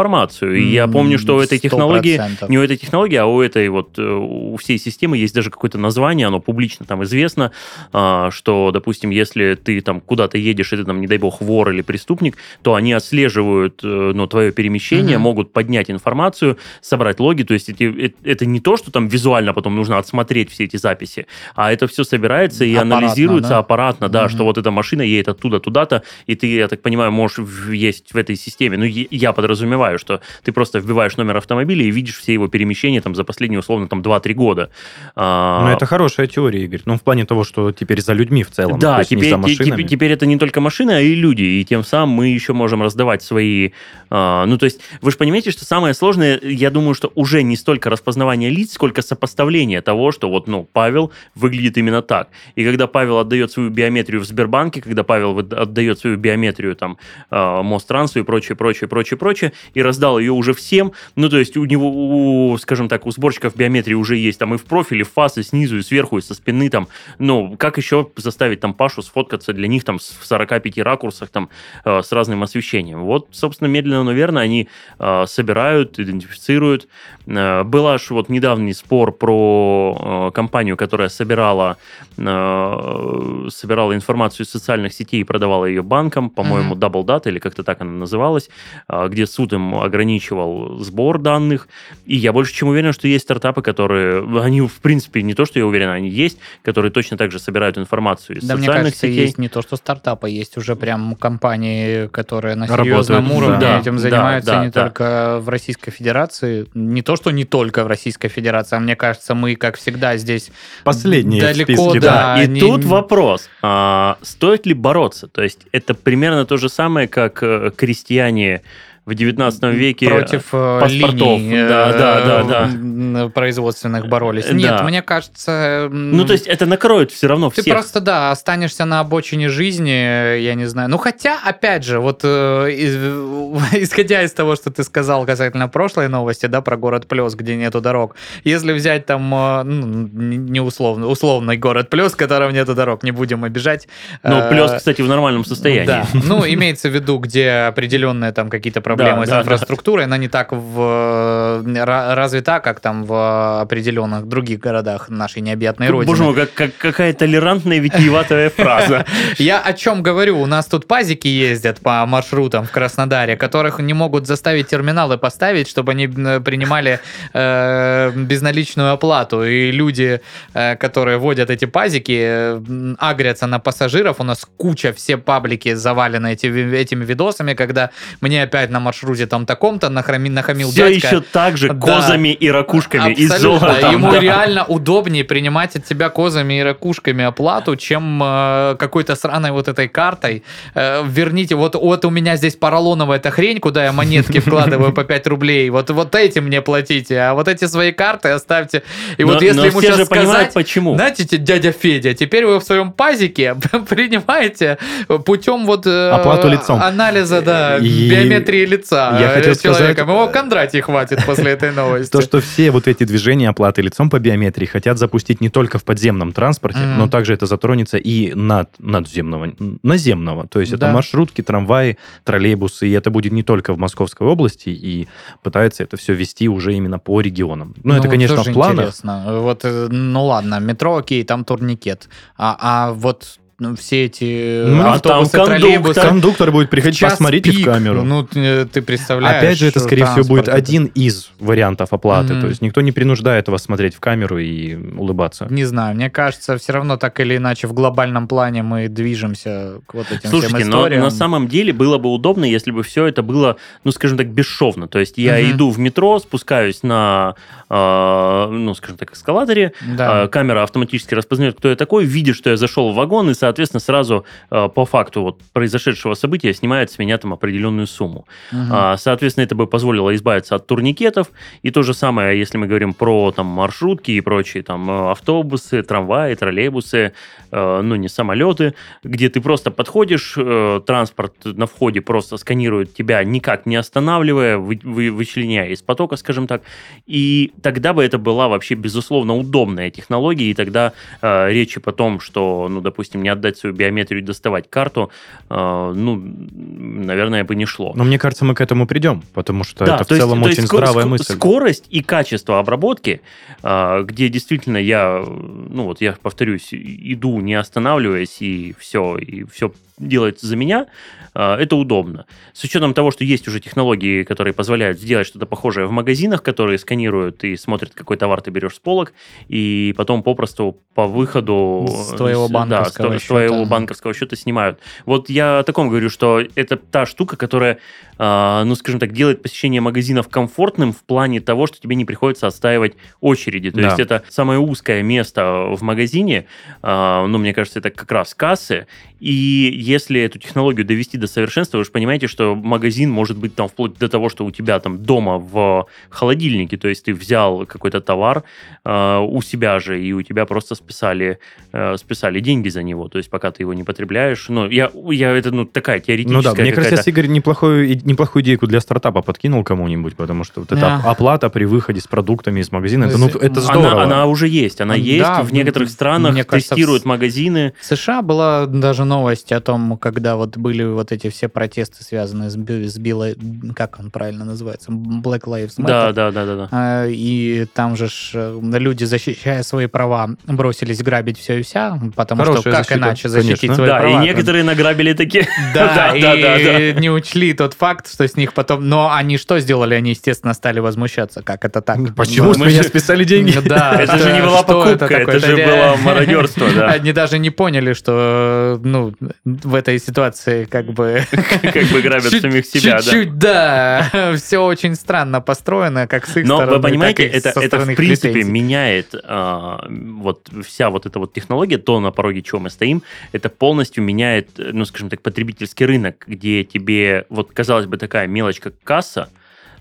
И я помню, что у этой 100%. технологии, не у этой технологии, а у этой вот, э, у всей системы есть даже какое-то название, оно публично там известно, а, что, допустим, если ты там куда-то едешь, и ты там, не дай бог, вор или преступник, то они отслеживают э, ну, твое перемещение, Мгм. могут поднять информацию, собрать логи, то есть эти, э, это не то, что там визуально потом нужно отсмотреть все эти записи, а это все собирается и Аппаратно, анализируется да? аппаратно, да, Мгм. что вот эта машина едет оттуда туда-то, и ты, я так понимаю, можешь есть в этой системе, ну, я подразумеваю, что ты просто вбиваешь номер автомобиля и видишь все его перемещения там за последние, условно, там 2-3 года. А, Ну, это хорошая теория, Игорь. Ну, в плане того, что теперь за людьми в целом. да, теперь, за машинами. теперь, теперь это не только машины, а и люди. И тем самым мы еще можем раздавать свои... а, ну, то есть, вы же понимаете, что самое сложное, я думаю, что уже не столько распознавание лиц, сколько сопоставление того, что вот, ну, Павел выглядит именно так. И когда Павел отдает свою биометрию в Сбербанке, когда Павел отдает свою биометрию там а, Мострансу и прочее, прочее, прочее, прочее, и раздал ее уже всем, ну, то есть у него, у, скажем так, у сборщиков биометрии уже есть там и в профиле, в фас, и снизу, и сверху, и со спины там, ну, как еще заставить там Пашу сфоткаться для них там в 45 ракурсах там э, с разным освещением? Вот, собственно, медленно, но верно они э, собирают, идентифицируют. Э, Был аж вот недавний спор про э, компанию, которая собирала, э, собирала информацию из социальных сетей и продавала ее банкам, по-моему, Мгм. Double Data или как-то так она называлась, э, где суд им ограничивал сбор данных. И я больше чем уверен, что есть стартапы, которые, они, в принципе, не то, что я уверен, они есть, которые точно так же собирают информацию из Да, мне социальных кажется, сетей. есть не то, что стартапы, есть уже прям компании, которые на Работают, серьезном уровне да. этим Да, занимаются да, не да. только в Российской Федерации. Не то, что не только в Российской Федерации, а мне кажется, мы, как всегда, здесь Последние далеко, в списке, да. да. И не- тут вопрос, а, стоит ли бороться? То есть это примерно то же самое, как э, крестьяне в 19 веке против э, паспортов. линий э, Да, да, да, да. производственных боролись. Э, Нет, да. мне кажется... Ну, то есть это накроет все равно Ты всех. просто, да, останешься на обочине жизни, я не знаю. Ну, хотя, опять же, вот э, [laughs] исходя из того, что ты сказал касательно прошлой новости, да, про город Плес, где нету дорог, если взять там, э, ну, не условно, условный город Плес, в котором нету дорог, не будем обижать. Ну, э, плюс, кстати, в нормальном состоянии. Да, ну, имеется в виду, где определенные там какие-то проблемы Да, с да, инфраструктурой, она не так в, э, ра- развита, как там в определенных других городах нашей необъятной родины. Боже мой, как, как- какая толерантная витиеватая фраза. [laughs] Я о чем говорю? У нас тут пазики ездят по маршрутам в Краснодаре, которых не могут заставить терминалы поставить, чтобы они э, принимали э, безналичную оплату. И люди, э, которые водят эти пазики, э, агрятся на пассажиров. У нас куча, все паблики завалены эти, этими видосами, когда мне опять на маршруте там таком-то нахрами- нахамил Все дядька. еще так же Да. козами и ракушками Абсолютно. золота. Ему Да. реально удобнее принимать от тебя козами и ракушками оплату, чем э, какой-то сраной вот этой картой. Э, верните, вот, вот у меня здесь поролоновая эта хрень, куда я монетки вкладываю по 5 рублей. Вот, вот эти мне платите, а вот эти свои карты оставьте. И Но- вот если но ему все сейчас же понимают, сказать, почему. знаете, те- дядя Федя, теперь вы в своем пазике [laughs] принимаете путем вот э, Оплату лицом. анализа, да, И биометрии лица я э, хотел человека. сказать, Его Кондратий хватит после этой новости. То, что все вот эти движения оплаты лицом по биометрии хотят запустить не только в подземном транспорте, но также это затронется и над, надземного, наземного. То есть это маршрутки, трамваи, троллейбусы, и это будет не только в Московской области, и пытаются это все вести уже именно по регионам. Ну, это, вот конечно, в планах. Интересно. Вот, э, ну ладно, метро, окей, там турникет. А, а вот ну, все эти Ну, а автобусы, там троллейбусы. кондуктор. Кондуктор будет приходить, час посмотрите пик. в камеру. Ну, ты, ты представляешь. Опять же, это, скорее всего, будет один из вариантов оплаты. Мгм. То есть никто не принуждает вас смотреть в камеру и улыбаться. Не знаю, мне кажется, все равно так или иначе в глобальном плане мы движемся к вот этим Слушайте, всем но историям. на самом деле было бы удобно, если бы все это было, ну, скажем так, бесшовно. То есть я Мгм. иду в метро, спускаюсь на, э, ну, скажем так, эскалаторе, Да. э, камера автоматически распознает, кто я такой, видит, что я зашел в вагон, и, соответственно, сразу э, по факту вот произошедшего события снимает с меня там определенную сумму. А, Соответственно, это бы позволило избавиться от турникетов. И то же самое, если мы говорим про там, маршрутки и прочие там, э, автобусы, трамваи, троллейбусы, э, ну не самолеты, где ты просто подходишь, транспорт на входе просто сканирует тебя, никак не останавливая, вы- вы- вычленяя из потока, скажем так. И тогда бы это была вообще, безусловно, удобная технология, и тогда э, речи потом, что, ну, допустим, не отдать свою биометрию и доставать карту, э, ну, наверное, бы не шло. Но мне кажется, мы к этому придем, потому что Да, это в есть- целом есть очень ско- здравая ско- мысль. Скорость и качество обработки, а, где действительно я, ну вот я повторюсь, иду не останавливаясь и все, и все делается за меня, а, это удобно. С учетом того, что есть уже технологии, которые позволяют сделать что-то похожее в магазинах, которые сканируют и смотрят, какой товар ты берешь с полок, и потом попросту по выходу С твоего банковского да, с, с твоего счета. банковского счета снимают. Вот я о таком говорю, что это та штука, которая а, ну, скажем так, делает посещение магазинов комфортным в плане того, что тебе не приходится отстаивать очереди. То Да. есть это самое узкое место в магазине, а, ну, мне кажется, это как раз кассы. И если эту технологию довести до совершенства, вы же понимаете, что магазин может быть там вплоть до того, что у тебя там дома в холодильнике, то есть ты взял какой-то товар а, у себя же, и у тебя просто списали, э, списали деньги за него, то есть пока ты его не потребляешь. Ну, я, я это, ну, такая теоретическая Ну да, мне кажется, Игорь неплохую, неплохую идейку для стартапа подкинул кому-нибудь, потому что вот эта Да. оплата при выходе с продуктами из магазина, это, ну, это она- здорово. Она, она уже есть, она Да, есть. В в- некоторых странах кажется, тестируют в- магазины. В США была даже новость о том, когда вот были вот эти все протесты, связанные с, с Билла, как он правильно называется, Black Lives Matter. Да, да, да, да, да. И там же ж, э, люди, защищая свои права, бросились грабить все и вся, потому что Хорошая как защита, иначе защитить конечно. свои Да, права? и некоторые награбили такие. [laughs] Да, Да, и да, да, да. не учли тот факт, что с них потом... Но они что сделали? Они, естественно, стали возмущаться. Как это так? Почему Ну, с мы меня списали деньги? Да, Это же не что- была что покупка, это же было мародерство, да. [laughs] Они даже не поняли, что ну, в этой ситуации как бы... [laughs] Как бы грабят самих себя, да. Чуть-чуть, да. [laughs] Все очень странно построено, как с их Но стороны, вы понимаете, это, это в принципе меняет а, вот вся вот эта вот технология, то на пороге чего мы стоим, это полностью меняет, ну скажем так, потребительский рынок, где тебе вот казалось бы такая мелочь как касса,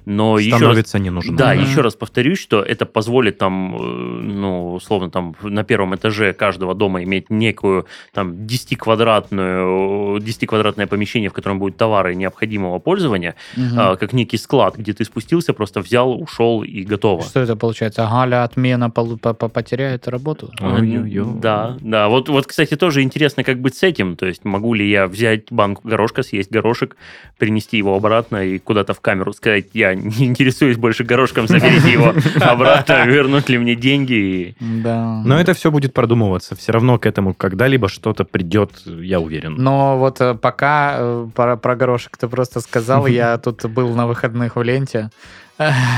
но еще раз, Становится не нужно. да, Мгм. еще раз повторюсь, что это позволит там, э, ну, условно, там на первом этаже каждого дома иметь некую там 10-квадратную, 10-квадратное помещение, в котором будут товары необходимого пользования, а, как некий склад, где ты спустился, просто взял, ушел и готово. Что это получается? Галя отмена полу- по- по- потеряет работу? Ой-ой-ой. Да, да. Вот, вот, кстати, тоже интересно, как быть с этим. То есть, могу ли я взять банку горошка, съесть горошек, принести его обратно и куда-то в камеру сказать, я не интересуюсь больше горошком, заберите его обратно, [laughs] вернут ли мне деньги. и- Да. Но это все будет продумываться. Все равно к этому когда-либо что-то придет, я уверен. Но вот э, пока э, про, про горошек ты просто сказал, [laughs] я тут был на выходных в ленте.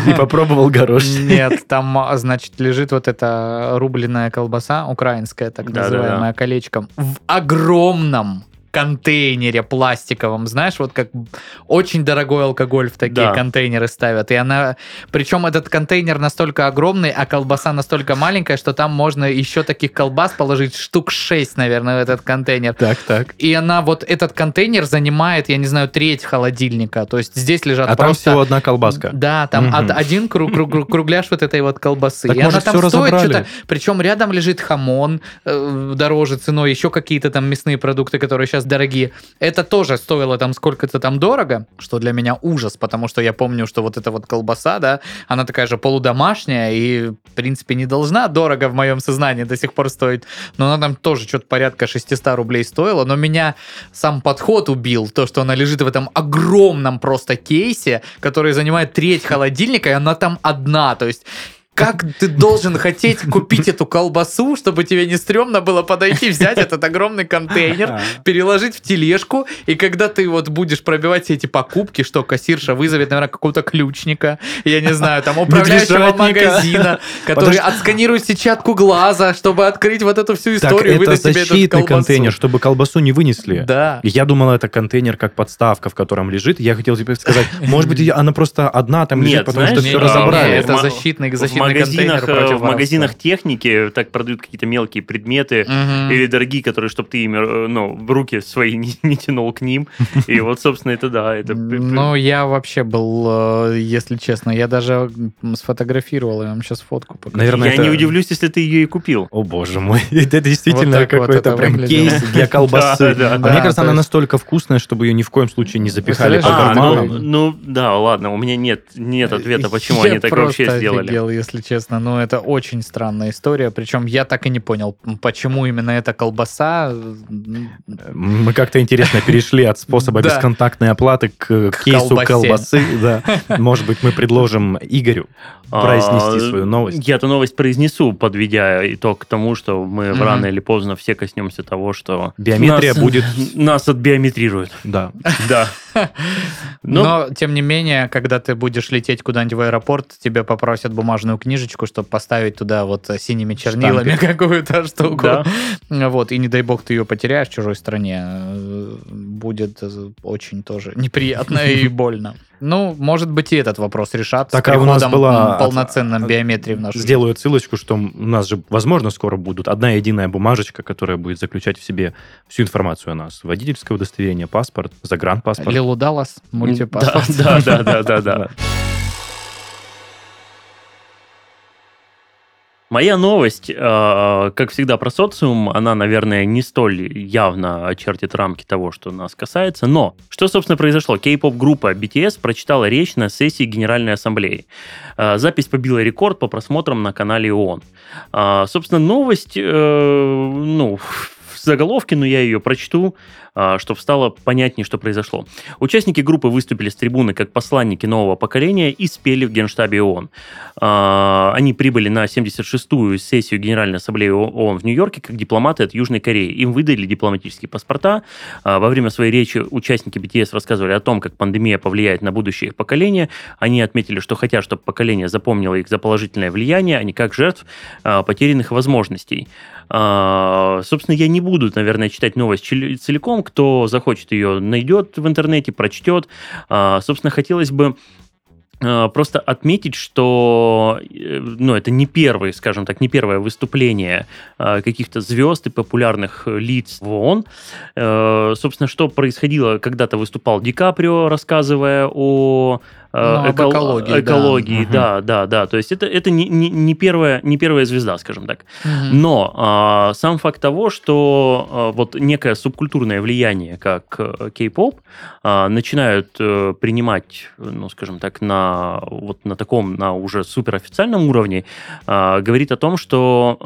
Не попробовал горошек. [laughs] Нет, там, а, значит, лежит вот эта рубленая колбаса, украинская, так называемая, колечком, в огромном контейнере пластиковом, знаешь, вот как очень дорогой алкоголь в такие Да. контейнеры ставят. И она, причем этот контейнер настолько огромный, а колбаса настолько маленькая, что там можно еще таких колбас положить штук 6, наверное, в этот контейнер. Так, так. И она вот этот контейнер занимает, я не знаю, треть холодильника. То есть здесь лежат А там просто... всего одна колбаска. Да, там од- один круг, круг- круг- кругляш вот этой вот колбасы. Так, и может, она там стоит что-то. Причем рядом лежит хамон э, дороже ценой, еще какие-то там мясные продукты, которые сейчас дорогие. Это тоже стоило там сколько-то там дорого, что для меня ужас, потому что я помню, что вот эта вот колбаса, да, она такая же полудомашняя и, в принципе, не должна дорого в моем сознании до сих пор стоить. Но она там тоже что-то порядка 600 рублей стоила. Но меня сам подход убил, то, что она лежит в этом огромном просто кейсе, который занимает треть холодильника, и она там одна. То есть как ты должен хотеть купить эту колбасу, чтобы тебе не стрёмно было подойти, взять этот огромный контейнер, переложить в тележку, и когда ты вот будешь пробивать все эти покупки, что кассирша вызовет, наверное, какого-то ключника, я не знаю, там управляющего магазина, [laughs] который отсканирует сетчатку глаза, чтобы открыть вот эту всю Так историю, и это защитный контейнер, чтобы колбасу не вынесли. Да. Я думал, это контейнер как подставка, в котором лежит. Я хотел тебе сказать, может быть, [laughs] она просто одна там лежит, Нет, потому что все а, разобрали. это в ма- защитный, защитный магазинах, э, в магазинах техники так продают какие-то мелкие предметы Мгм. или дорогие, которые, чтобы ты ими, э, ну, в руки свои [laughs] не, не тянул к ним. И [laughs] вот, собственно, это да, это... Ну, я вообще был, э, если честно, я даже сфотографировал, я вам сейчас фотку покажу. Наверное, Я это- не удивлюсь, если ты ее и купил. О боже мой, [laughs] это действительно Вот вот какой-то это прям выглядело. кейс для колбасы. Да, да, А да. мне кажется, она есть- настолько вкусная, чтобы ее ни в коем случае не запихали А, ну, ну, да, ладно, у меня нет, нет ответа, почему Я они так вообще сделали. офигел, если честно. Ну, это очень странная история. Причем я так и не понял, почему именно эта колбаса. Мы как-то интересно перешли от способа [laughs] бесконтактной оплаты к, кейсу колбасы. Да. [laughs] Может быть, мы предложим Игорю произнести А, свою новость. Я эту новость произнесу, подведя итог к тому, что мы рано или поздно все коснемся того, что... Биометрия будет- [laughs] Нас отбиометрируют. Да. Да. Ну, Но, тем не менее, когда ты будешь лететь куда-нибудь в аэропорт, тебе попросят бумажную книжечку, чтобы поставить туда вот синими чернилами какую-то [laughs] штуку. Да. Вот, и не дай бог ты ее потеряешь в чужой стране. э, Будет э, очень тоже неприятно и больно. Ну, может быть, и этот вопрос решат Так, с а у нас была м, полноценной от- биометрии в нашу Сделаю отсылочку, что у нас же, возможно, скоро будут одна единая бумажечка, которая будет заключать в себе всю информацию о нас. Водительское удостоверение, паспорт, загранпаспорт. Лилу Даллас, мультипаспорт. [laughs] Да, да, да, да, да. [laughs] Моя новость, э, как всегда, про социум, она, наверное, не столь явно очертит рамки того, что нас касается, но что, собственно, произошло? Кей-поп-группа BTS прочитала речь на сессии Генеральной Ассамблеи. Э, Запись побила рекорд по просмотрам на канале ООН. А, Собственно, новость, э, ну, в заголовке, но я ее прочту, чтобы стало понятнее, что произошло. Участники группы выступили с трибуны как посланники нового поколения и спели в Генштабе ООН. А, Они прибыли на 76-ю сессию Генеральной Ассамблеи ООН в Нью-Йорке как дипломаты от Южной Кореи. Им выдали дипломатические паспорта. А, Во время своей речи участники BTS рассказывали о том, как пандемия повлияет на будущее их поколения. Они отметили, что хотят, чтобы поколение запомнило их за положительное влияние, а не как жертв а, потерянных возможностей. А, Собственно, я не буду, наверное, читать новость целиком. Кто захочет ее, найдет в интернете, прочтет. А, Собственно, хотелось бы а, просто отметить, что э, ну, это не первое, скажем так, не первое выступление а, каких-то звезд и популярных лиц в ООН. Э, Собственно, что происходило, когда-то выступал Ди Каприо, рассказывая о э, Ну, об экол- экологии, да. экологии, Мгм. да, да, да. То есть это, это не, не, не первая, не первая звезда, скажем так. Мгм. Но а, сам факт того, что а, вот некое субкультурное влияние, как э, кей-поп, а, начинают э, принимать, ну, скажем так, на вот на таком, на уже суперофициальном уровне, а, говорит о том, что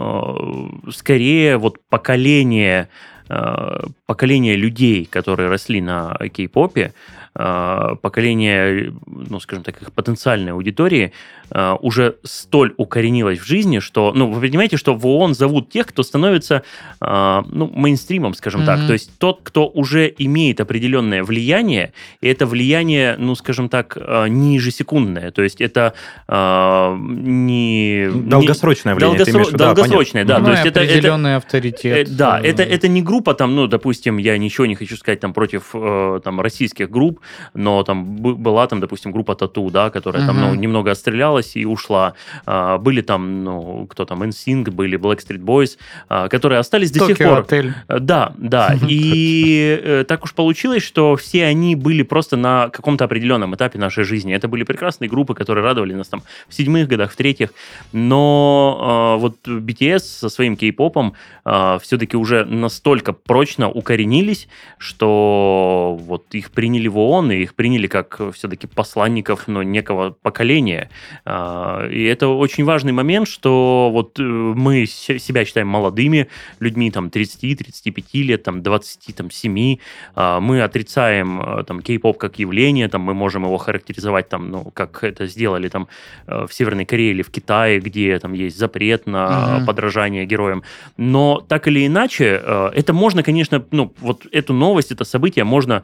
э, скорее вот поколение э, поколение людей, которые росли на кей-попе, поколение, ну, скажем так, их потенциальной аудитории э, уже столь укоренилось в жизни, что, ну, вы понимаете, что в ООН зовут тех, кто становится, э, ну, мейнстримом, скажем так, Мгм. то есть тот, кто уже имеет определенное влияние, и это влияние, ну, скажем так, э, не ежесекундное, то есть это э, не... не- Долгосрочное влияние, Долгосро- имеешь? Да, долгосрочное, да, Ну, то и есть это- это- определенный авторитет. Э, Да, э, это, это не группа, там, ну, допустим, я ничего не хочу сказать там против э, там, российских групп, но там была там, допустим, группа Тату, да, которая там, ну, немного отстрелялась и ушла. А, были там, ну, кто там, NSYNC, были Blackstreet Boys, а, которые остались до сих Токио пор. отель. Э, Да, да. [laughs] И э, так уж получилось, что все они были просто на каком-то определенном этапе нашей жизни. Это были прекрасные группы, которые радовали нас там в седьмых годах, в третьих. Но э, вот BTS со своим кей-попом все-таки уже настолько прочно укоренились, что вот их приняли в ООН, ООН, и их приняли как все-таки посланников но некого поколения. А, и это очень важный момент, что вот э, мы себя считаем молодыми людьми, там, 30-35 лет, там, 27, а, мы отрицаем э, там кей-поп как явление, там, мы можем его характеризовать там, ну, как это сделали там э, в Северной Корее или в Китае, где там есть запрет на uh-huh. подражание героям. Но так или иначе, это можно, конечно, ну, вот эту новость, это событие можно,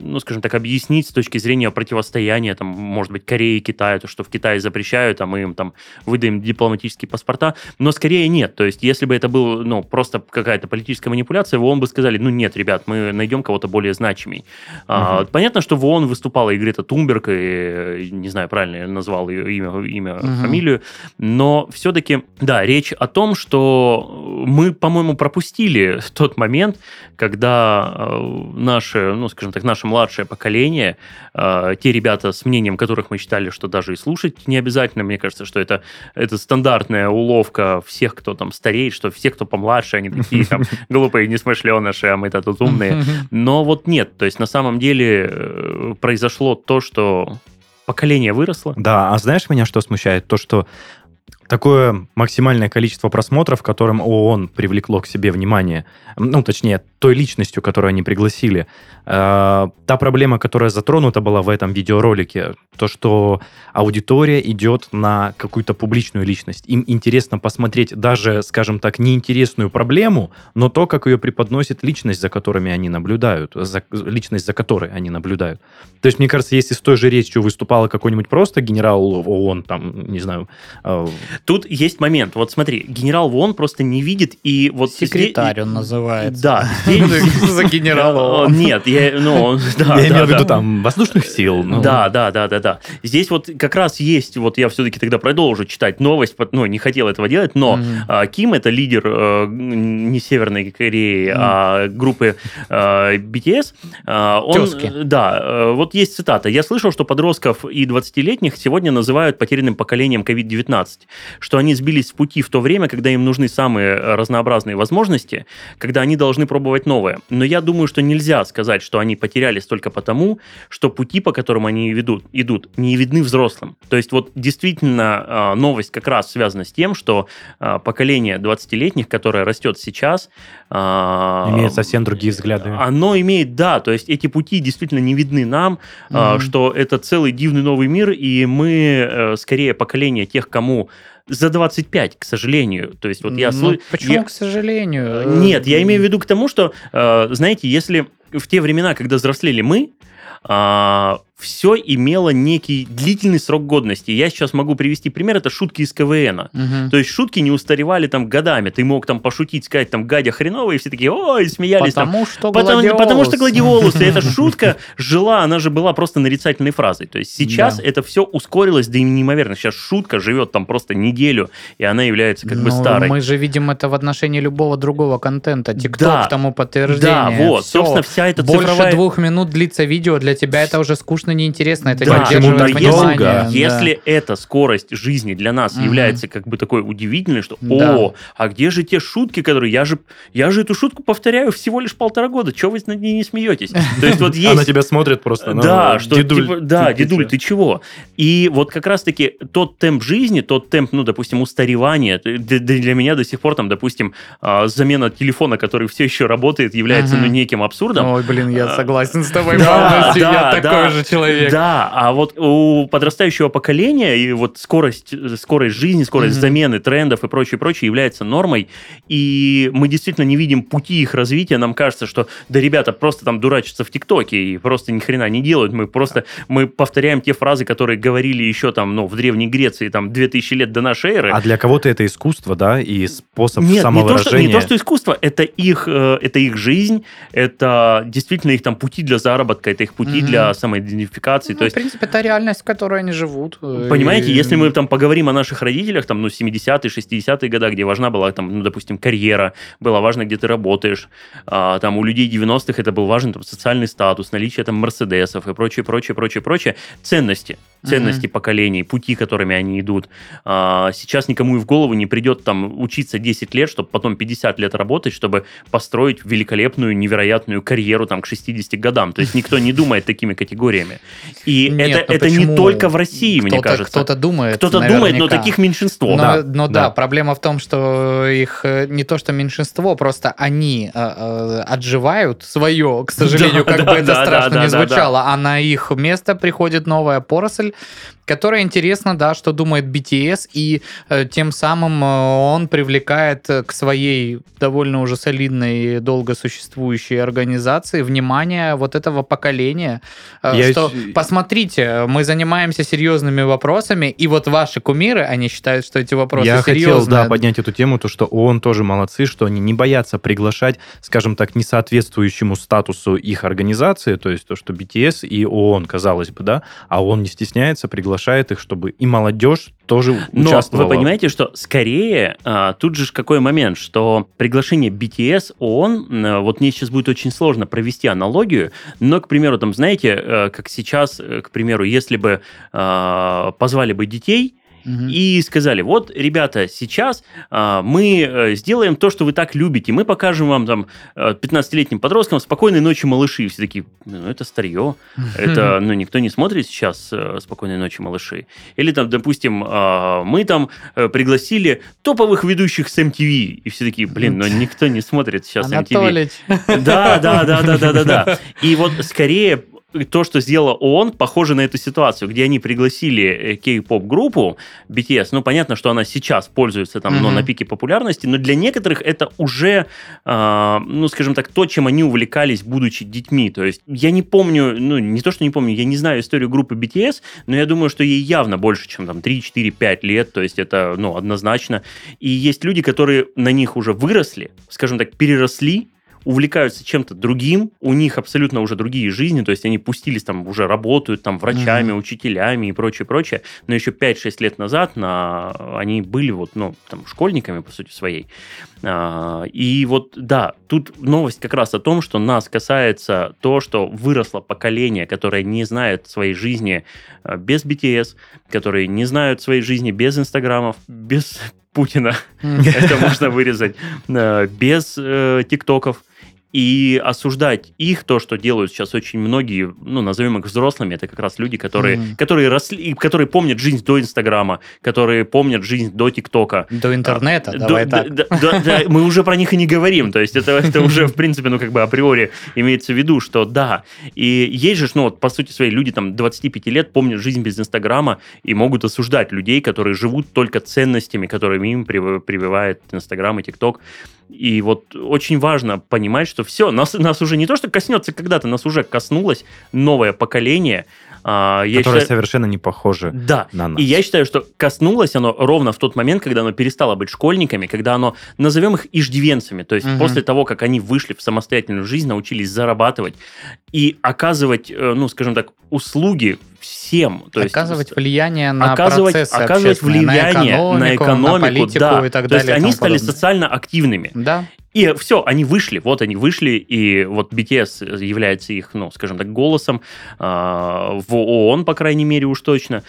ну, скажем так, объяснить с точки зрения противостояния, там, может быть, Кореи и Китая, то, что в Китае запрещают, а мы им там выдаем дипломатические паспорта, но скорее нет. То есть, если бы это был, ну, просто какая-то политическая манипуляция, в ООН бы сказали, ну, нет, ребят, мы найдем кого-то более значимый. Угу. А, понятно, что в ООН выступала и Грета Тумберг, и, не знаю, правильно я назвал ее имя, имя угу. фамилию, но все-таки, да, речь о том, что мы, по-моему, пропустили тот момент, когда э, наше, ну, скажем так, наше младшее поколение, э, те ребята с мнением которых мы считали, что даже и слушать не обязательно, мне кажется, что это, это стандартная уловка всех, кто там стареет, что все, кто помладше, они такие там [laughs] глупые, несмышленыши, а мы-то тут умные. Но вот нет, то есть на самом деле э, произошло то, что поколение выросло. Да, а знаешь меня, что смущает? То, что такое максимальное количество просмотров, которым ООН привлекло к себе внимание, ну, точнее, той личностью, которую они пригласили. Э, та проблема, которая затронута была в этом видеоролике, то, что аудитория идет на какую-то публичную личность. Им интересно посмотреть даже, скажем так, неинтересную проблему, но то, как ее преподносит личность, за которыми они наблюдают, за, личность, за которой они наблюдают. То есть, мне кажется, если с той же речью выступала какой-нибудь просто генерал ООН, там, не знаю... Э... Тут есть момент. Вот смотри, генерал ООН просто не видит, и вот... Секретарь здесь... он называется. Да, за генерала. Нет, я, ну, [laughs] да, я имею в виду там воздушных сил. Ну. Да, да, да, да, да. Здесь вот как раз есть, вот я все-таки тогда продолжу читать новость, ну, не хотел этого делать, но mm-hmm. Ким это лидер э, не Северной Кореи, mm-hmm. а группы э, BTS. Он, Тезки. Да, вот есть цитата. Я слышал, что подростков и 20-летних сегодня называют потерянным поколением COVID-19, что они сбились с пути в то время, когда им нужны самые разнообразные возможности, когда они должны пробовать новое. Но я думаю, что нельзя сказать, что они потерялись только потому, что пути, по которым они ведут, идут, не видны взрослым. То есть вот действительно а, новость как раз связана с тем, что а, поколение 20-летних, которое растет сейчас... А, имеет совсем другие взгляды. Оно имеет, да, то есть эти пути действительно не видны нам, mm-hmm. что это целый дивный новый мир, и мы э, скорее поколение тех, кому за 25, к сожалению. То есть вот я... Ну, почему, я... к сожалению? Нет, я имею в виду к тому, что, э, знаете, если в те времена, когда взрослели мы, а, все имело некий длительный срок годности. Я сейчас могу привести пример, это шутки из КВН. Угу. То есть шутки не устаревали там годами. Ты мог там пошутить, сказать там гадя хреновая, и все такие, ой, смеялись. Потому там. что потому, гладиолус. потому что гладиолус. И эта [laughs] шутка жила, она же была просто нарицательной фразой. То есть сейчас да. это все ускорилось до неимоверно. Сейчас шутка живет там просто неделю, и она является как бы ну, старой. Мы же видим это в отношении любого другого контента. ТикТок да. тому подтверждение. Да, вот. Все. Собственно, вся эта Больше цифровая... двух минут длится видео, для тебя это уже скучно, неинтересно. Это да, почему-то долго. Если эта скорость жизни для нас угу. является как бы такой удивительной, что да. о, а где же те шутки, которые я же я же эту шутку повторяю всего лишь полтора года, чего вы над ней не смеетесь? То есть вот [laughs] есть. Она тебя смотрит просто. Да, что типа, да, дедуль, ты чего? И вот как раз таки тот темп жизни, тот темп, ну, допустим, устаревания, для меня до сих пор там, допустим, а, замена телефона, который все еще работает, является ну неким абсурдом. Ой, блин, я а, согласен с тобой [laughs] полностью. Я такой же человек. Да, а вот у подрастающего поколения и вот скорость, скорость жизни, скорость mm-hmm. замены трендов и прочее, прочее является нормой. И мы действительно не видим пути их развития. Нам кажется, что да, ребята просто там дурачатся в ТикТоке и просто ни хрена не делают. Мы просто мы повторяем те фразы, которые говорили еще там, ну, в Древней Греции, там, 2000 лет до нашей эры. А для кого-то это искусство, да, и способ Нет, самовыражения. Не то, что, не то, что искусство, это их, э, это их жизнь, это действительно их там пути для заработка, это их пути mm-hmm. для самоидентификации модификации. Ну, То есть в принципе, это реальность, в которой они живут. Понимаете, И- если мы там поговорим о наших родителях, там, ну, 70-е, 60-е годы, где важна была, там, ну, допустим, карьера, было важно, где ты работаешь, а, там, у людей 90-х это был важен там, социальный статус, наличие там мерседесов и прочее, прочее, прочее, прочее, ценности, ценности поколений, пути, которыми они идут. А, сейчас никому и в голову не придет там учиться 10 лет, чтобы потом 50 лет работать, чтобы построить великолепную, невероятную карьеру там к 60 годам. То есть никто не думает такими категориями. И Нет, это, ну это не только в России, мне Кто-то- кажется. Кто-то думает. Кто-то думает, но наверняка. таких меньшинство. Но, Да, но да, да. проблема в том, что их э, не то что меньшинство, просто они э, э, отживают свое, к [laughs] сожалению, Да, как да, бы это страшно не звучало, а на их место приходит новая поросль, которая интересно, да, что думает BTS, и э, тем самым э, он привлекает э, к своей довольно уже солидной, долго существующей организации внимание вот этого поколения, э, Я что еще- посмотрите, мы занимаемся серьезными вопросами, и вот ваши кумиры, они считают, что эти вопросы Я серьезные. хотел, да, поднять эту тему, то, что ООН тоже молодцы, что они не боятся приглашать, скажем так, несоответствующему статусу их организации, то есть то, что BTS и ООН, казалось бы, да, а ООН не стесняется, приглашает их, чтобы и молодежь тоже Но участвовала. вы понимаете, что скорее а, тут же какой момент, что приглашение BTS, ООН, а, вот мне сейчас будет очень сложно провести аналогию, но, к примеру, там, знаете, э, как сейчас, э, к примеру, если бы а, позвали бы детей, И сказали, вот, ребята, сейчас а, мы э, сделаем то, что вы так любите, мы покажем вам там э, 15-летним подросткам «Спокойной ночи, малыши». И все такие, ну, это старье, это, [laughs] ну, никто не смотрит сейчас э, «Спокойной ночи, малыши». Или там, допустим, а, мы там э, пригласили топовых ведущих с MTV, и все такие, блин, но никто не смотрит сейчас MTV. Анатолич. Да, да, да, да, да, да, да. [laughs] И вот скорее то, что сделала ООН, похоже на эту ситуацию, где они пригласили э, кей-поп группу BTS. Ну, понятно, что она сейчас пользуется там, но Мгм. на пике популярности, но для некоторых это уже, а, ну, скажем так, то, чем они увлекались, будучи детьми. То есть я не помню, ну, не то, что не помню, я не знаю историю группы BTS, но я думаю, что ей явно больше, чем там 3, 4, 5 лет, то есть это, ну, однозначно. И есть люди, которые на них уже выросли, скажем так, переросли, увлекаются чем-то другим, у них абсолютно уже другие жизни, то есть они пустились там, уже работают там врачами, Мгм. учителями и прочее, прочее, но еще 5-6 лет назад на... они были вот, ну, там, школьниками, по сути, своей. А, И вот, да, тут новость как раз о том, что нас касается то, что выросло поколение, которое не знает своей жизни а, без BTS, которые не знают своей жизни без инстаграмов, без Путина, это можно вырезать, э, без э, тиктоков. И осуждать их, то, что делают сейчас очень многие, ну, назовем их взрослыми, это как раз люди, которые, Мгм. которые росли, которые помнят жизнь до Инстаграма, которые помнят жизнь до ТикТока. До интернета, Да, давай да, так. да, да, да, мы уже про них и не говорим. То есть это, [laughs] это уже, в принципе, ну, как бы априори имеется в виду, что да. И есть же, ну, вот, по сути своей, люди там 25 лет помнят жизнь без Инстаграма и могут осуждать людей, которые живут только ценностями, которыми им прив- прививает Инстаграм и ТикТок. И вот очень важно понимать, что все, нас, нас уже не то, что коснется когда-то, нас уже коснулось новое поколение. А, я Которая считаю- совершенно не похожа да, на нас. и я считаю, что коснулось оно ровно в тот момент, когда оно перестало быть школьниками, когда оно, назовем их иждивенцами, то есть Мгм. после того, как они вышли в самостоятельную жизнь, научились зарабатывать и оказывать, э, ну, скажем так, услуги всем. То есть оказывать влияние на оказывать, процессы оказывать влияние на экономику, политику да. и так То есть далее. они стали подобное. социально активными. Да. И все, они вышли, вот они вышли, и вот BTS является их, ну, скажем так, голосом а, в ООН, по крайней мере, уж точно.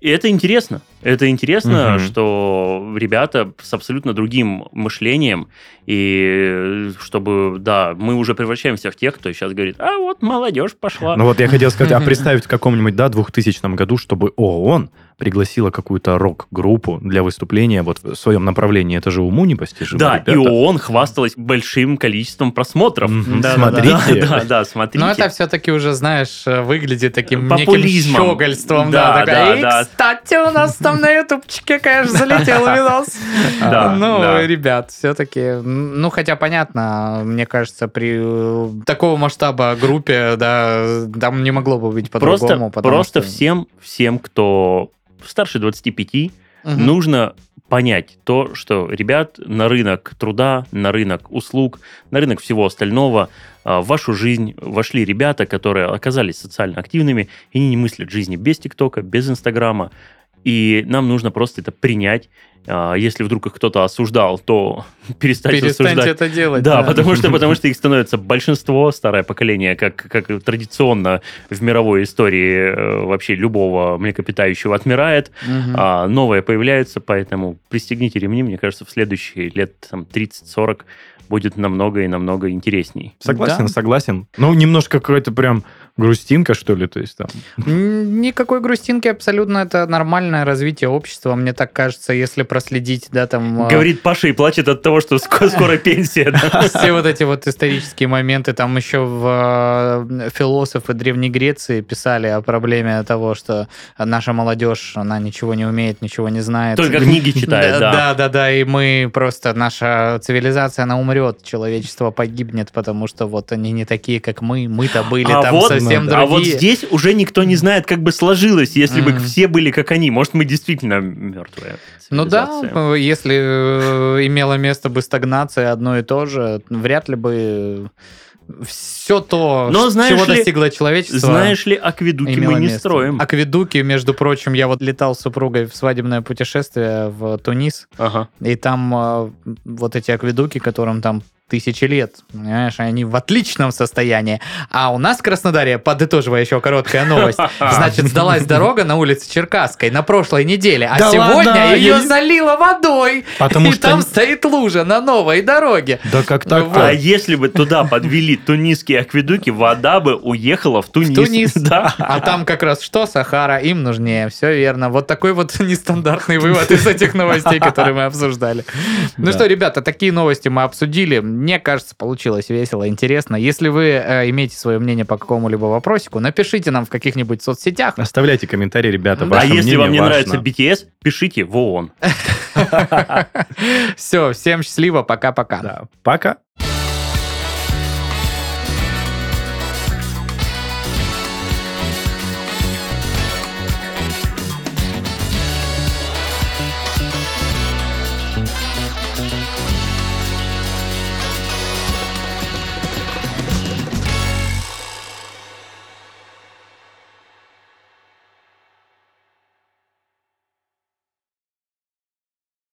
И это интересно. Это интересно, Мгм. что ребята с абсолютно другим мышлением, и чтобы, да, мы уже превращаемся в тех, кто сейчас говорит, а вот молодежь пошла. Ну вот я хотел сказать, а [laughs] представить в каком-нибудь, да, 2000 году, чтобы ООН пригласила какую-то рок-группу для выступления вот в своем направлении. Это же уму непостижимо, да, и ребята. ООН хвасталась большим количеством просмотров. Да, Смотрите. [laughs] Да, да, да, смотрите. Но это все-таки уже, знаешь, выглядит таким неким Популизмом. щегольством. Да, Да, такая, да, «И, да. кстати, у нас там на ютубчике, конечно, залетел видос. [laughs] Да, Ну, да. ребят, все-таки, ну, хотя понятно, мне кажется, при э, такого масштаба группе, да, там не могло бы быть Просто, по-другому. потому просто что- всем, всем, кто старше 25, Мгм. нужно понять то, что ребят на рынок труда, на рынок услуг, на рынок всего остального, а, в вашу жизнь вошли ребята, которые оказались социально активными, и не мыслят жизни без ТикТока, без Инстаграма. И нам нужно просто это принять. А, Если вдруг их кто-то осуждал, то [laughs] перестать Перестаньте осуждать. это делать. Да, потому что, [laughs] потому что их становится большинство, старое поколение, как, как традиционно в мировой истории э, вообще любого млекопитающего отмирает, Мгм. а новое появляется, поэтому пристегните ремни, мне кажется, в следующие лет там, 30-40 будет намного и намного интересней. Согласен, Да. согласен. Ну, немножко какой-то прям грустинка, что ли, то есть там. Никакой грустинки, абсолютно это нормальное развитие общества. Мне так кажется, если проследить, да, там... э, Говорит Паша и плачет от того, что ско- скоро пенсия. да. [laughs] Все вот эти вот исторические моменты, там еще в э, философы Древней Греции писали о проблеме того, что наша молодежь, она ничего не умеет, ничего не знает. Только [laughs] книги читает, да. Да, да, да, и мы просто, наша цивилизация, она умрет, человечество погибнет, потому что вот они не такие, как мы, мы-то были А там вот- совсем другие. А вот здесь уже никто не знает, как бы сложилось, если бы Мгм. все были как они. Может, мы действительно мертвая Ну да, э, если э, имела место бы стагнация одно и то же, вряд ли бы все то, Но знаешь чего ли- достигло человечество, Знаешь ли, акведуки имело мы не место. строим. Акведуки, между прочим, я вот летал с супругой в свадебное путешествие в Тунис, Ага. и там э, вот эти акведуки, которым там тысячи лет, понимаешь, они в отличном состоянии. А у нас в Краснодаре, подытоживая еще короткая новость, [laughs] значит, сдалась дорога на улице Черкасской на прошлой неделе, а Да сегодня ладно? ее залило водой, Потому и что... там стоит лужа на новой дороге. Да как так Вот. А если бы туда подвели тунисские акведуки, вода бы уехала в Тунис. В Тунис. [laughs] Да. А там как раз что? Сахара, им нужнее. Все верно. Вот такой вот [laughs] нестандартный вывод из этих новостей, которые мы обсуждали. Ну что, ребята, такие новости мы обсудили. Мне кажется, получилось весело, интересно. Если вы э, имеете свое мнение по какому-либо вопросику, напишите нам в каких-нибудь соцсетях. Оставляйте комментарии, ребята. Да. А если мнение вам не важно. нравится BTS, пишите в ООН. [laughs] Все, всем счастливо, пока-пока. Да. Пока.